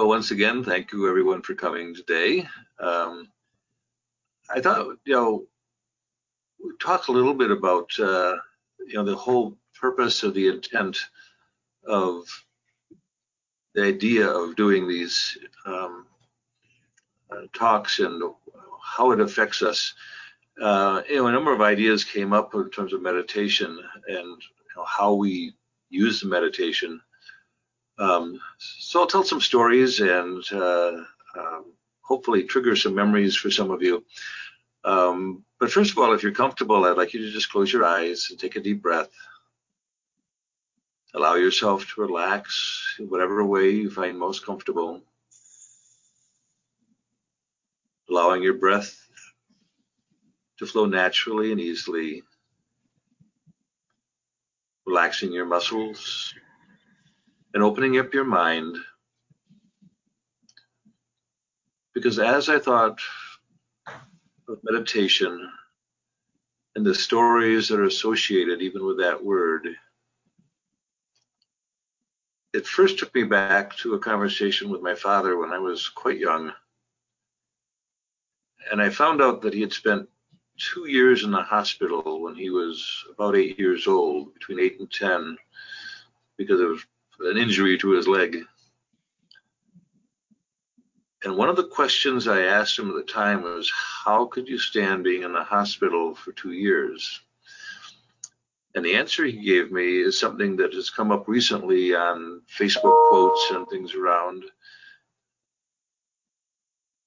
Well, once again, thank you everyone for coming today. Um, I thought, you know, we talk a little bit about, uh, you know, the whole purpose of the intent of the idea of doing these um, uh, talks and how it affects us. Uh, you know, a number of ideas came up in terms of meditation and you know, how we use the meditation. Um, so I'll tell some stories and uh, um, hopefully trigger some memories for some of you. Um, but first of all, if you're comfortable, I'd like you to just close your eyes and take a deep breath. Allow yourself to relax in whatever way you find most comfortable. Allowing your breath to flow naturally and easily. Relaxing your muscles and opening up your mind. Because as I thought of meditation and the stories that are associated even with that word, it first took me back to a conversation with my father when I was quite young. And I found out that he had spent two years in the hospital when he was about eight years old, between eight and 10, because of an injury to his leg. And one of the questions I asked him at the time was, How could you stand being in the hospital for two years? And the answer he gave me is something that has come up recently on Facebook quotes and things around.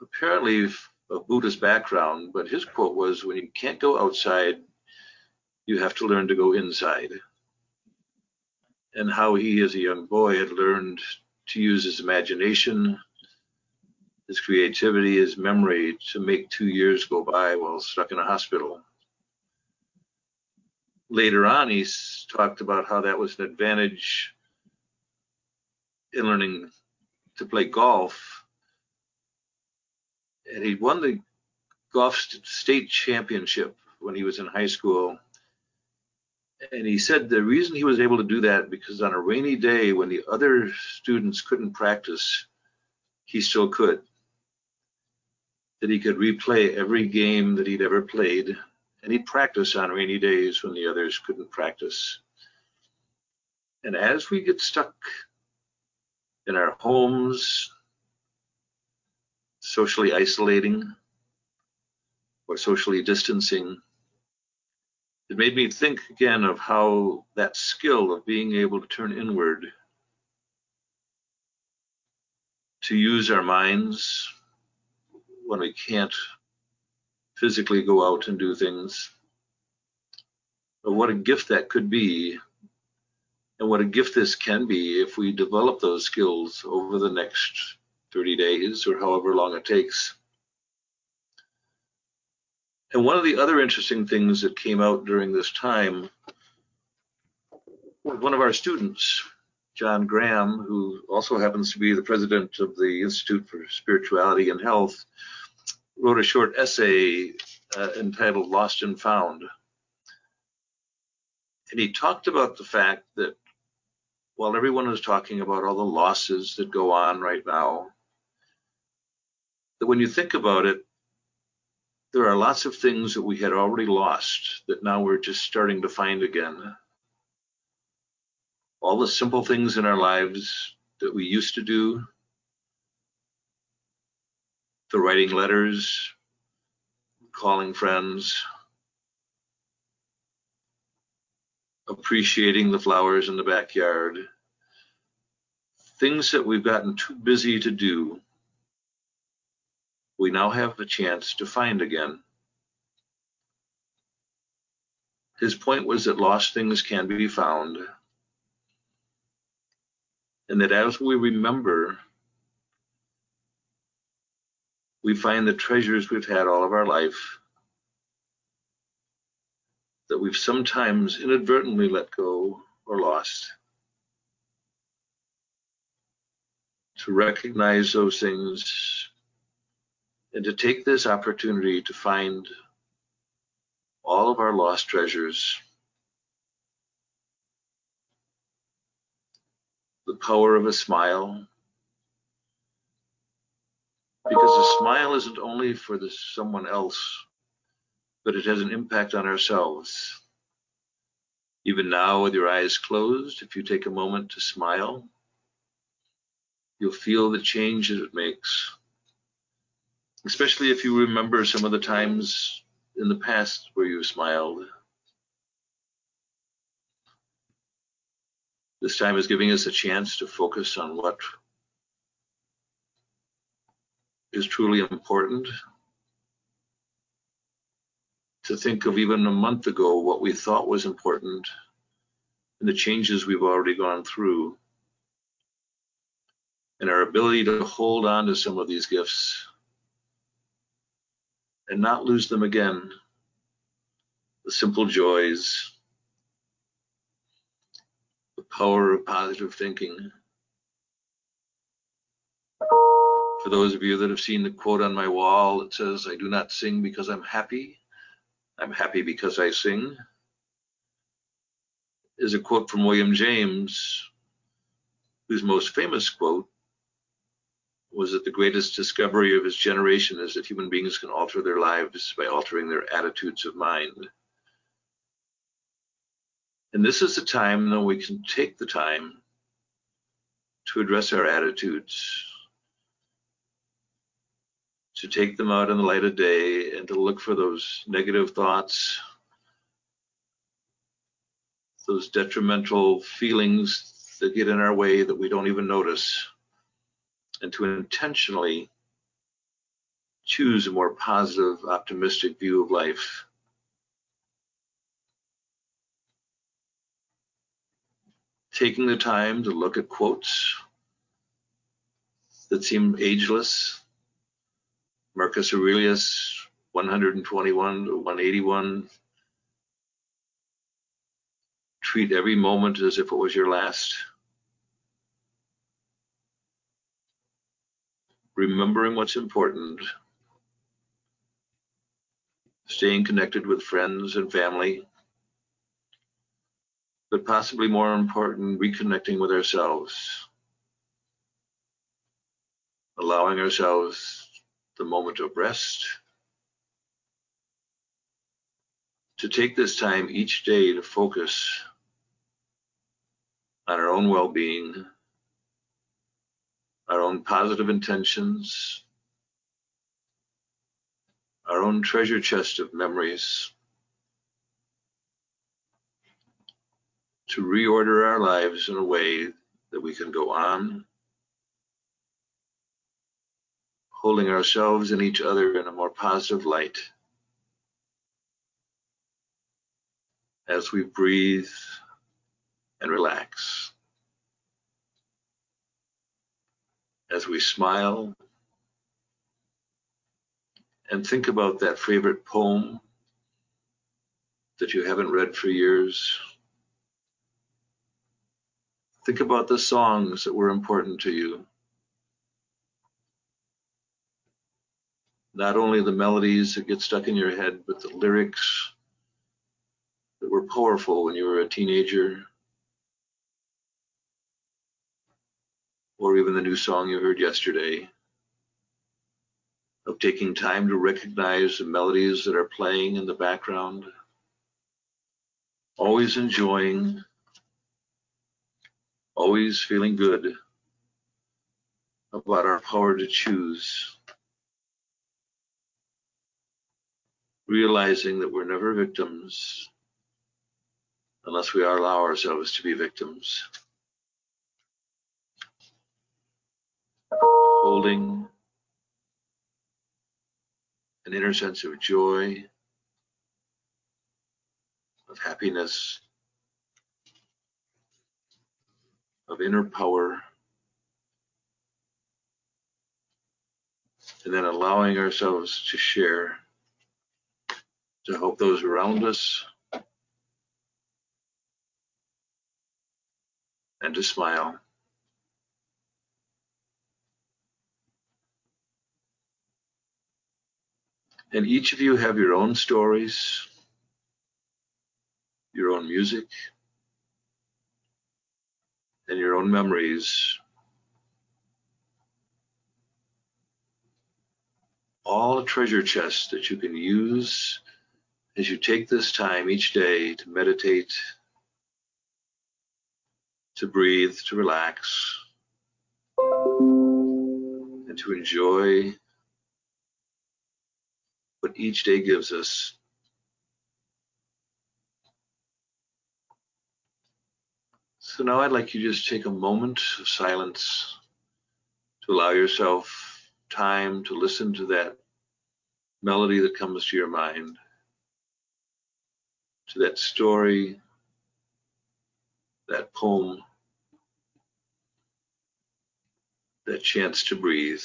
Apparently, a Buddhist background, but his quote was, When you can't go outside, you have to learn to go inside. And how he, as a young boy, had learned to use his imagination, his creativity, his memory to make two years go by while stuck in a hospital later on, he talked about how that was an advantage in learning to play golf. And he won the golf state championship when he was in high school. And he said the reason he was able to do that because on a rainy day when the other students couldn't practice, he still could. That he could replay every game that he'd ever played and he'd practice on rainy days when the others couldn't practice. And as we get stuck in our homes, socially isolating or socially distancing, it made me think again of how that skill of being able to turn inward, to use our minds when we can't physically go out and do things. But what a gift that could be, and what a gift this can be if we develop those skills over the next 30 days or however long it takes. And one of the other interesting things that came out during this time, was one of our students, John Graham, who also happens to be the president of the Institute for Spirituality and Health, wrote a short essay uh, entitled Lost and Found. And he talked about the fact that while everyone is talking about all the losses that go on right now, that when you think about it, there are lots of things that we had already lost that now we're just starting to find again. All the simple things in our lives that we used to do. The writing letters, calling friends, appreciating the flowers in the backyard, things that we've gotten too busy to do, we now have the chance to find again. His point was that lost things can be found, and that as we remember we find the treasures we've had all of our life that we've sometimes inadvertently let go or lost. To recognize those things and to take this opportunity to find all of our lost treasures. The power of a smile, Because a smile isn't only for the someone else, but it has an impact on ourselves. Even now, with your eyes closed, if you take a moment to smile, you'll feel the change that it makes. Especially if you remember some of the times in the past where you smiled. This time is giving us a chance to focus on what is truly important. To think of even a month ago what we thought was important and the changes we've already gone through and our ability to hold on to some of these gifts and not lose them again. The simple joys, the power of positive thinking. For those of you that have seen the quote on my wall, it says, I do not sing because I'm happy. I'm happy because I sing. Is a quote from William James, whose most famous quote was that the greatest discovery of his generation is that human beings can alter their lives by altering their attitudes of mind. And this is the time when we can take the time to address our attitudes, to take them out in the light of day and to look for those negative thoughts, those detrimental feelings that get in our way that we don't even notice, and to intentionally choose a more positive, optimistic view of life. Taking the time to look at quotes that seem ageless, Marcus Aurelius 121 to 181. Treat every moment as if it was your last. Remembering what's important. Staying connected with friends and family. But possibly more important, reconnecting with ourselves. Allowing ourselves the moment of rest, to take this time each day to focus on our own well-being, our own positive intentions, our own treasure chest of memories, to reorder our lives in a way that we can go on holding ourselves and each other in a more positive light as we breathe and relax. As we smile and think about that favorite poem that you haven't read for years. Think about the songs that were important to you. not only the melodies that get stuck in your head, but the lyrics that were powerful when you were a teenager, or even the new song you heard yesterday, of taking time to recognize the melodies that are playing in the background, always enjoying, always feeling good about our power to choose realizing that we're never victims unless we allow ourselves to be victims. Holding an inner sense of joy, of happiness, of inner power, and then allowing ourselves to share to help those around us and to smile. And each of you have your own stories, your own music, and your own memories. All a treasure chest that you can use as you take this time each day to meditate, to breathe, to relax, and to enjoy each day gives us. So now I'd like you to just take a moment of silence to allow yourself time to listen to that melody that comes to your mind, to that story, that poem, that chance to breathe.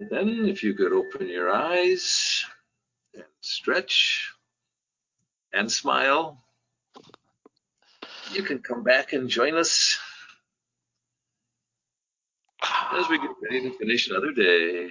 And then if you could open your eyes and stretch and smile, you can come back and join us as we get ready to finish another day.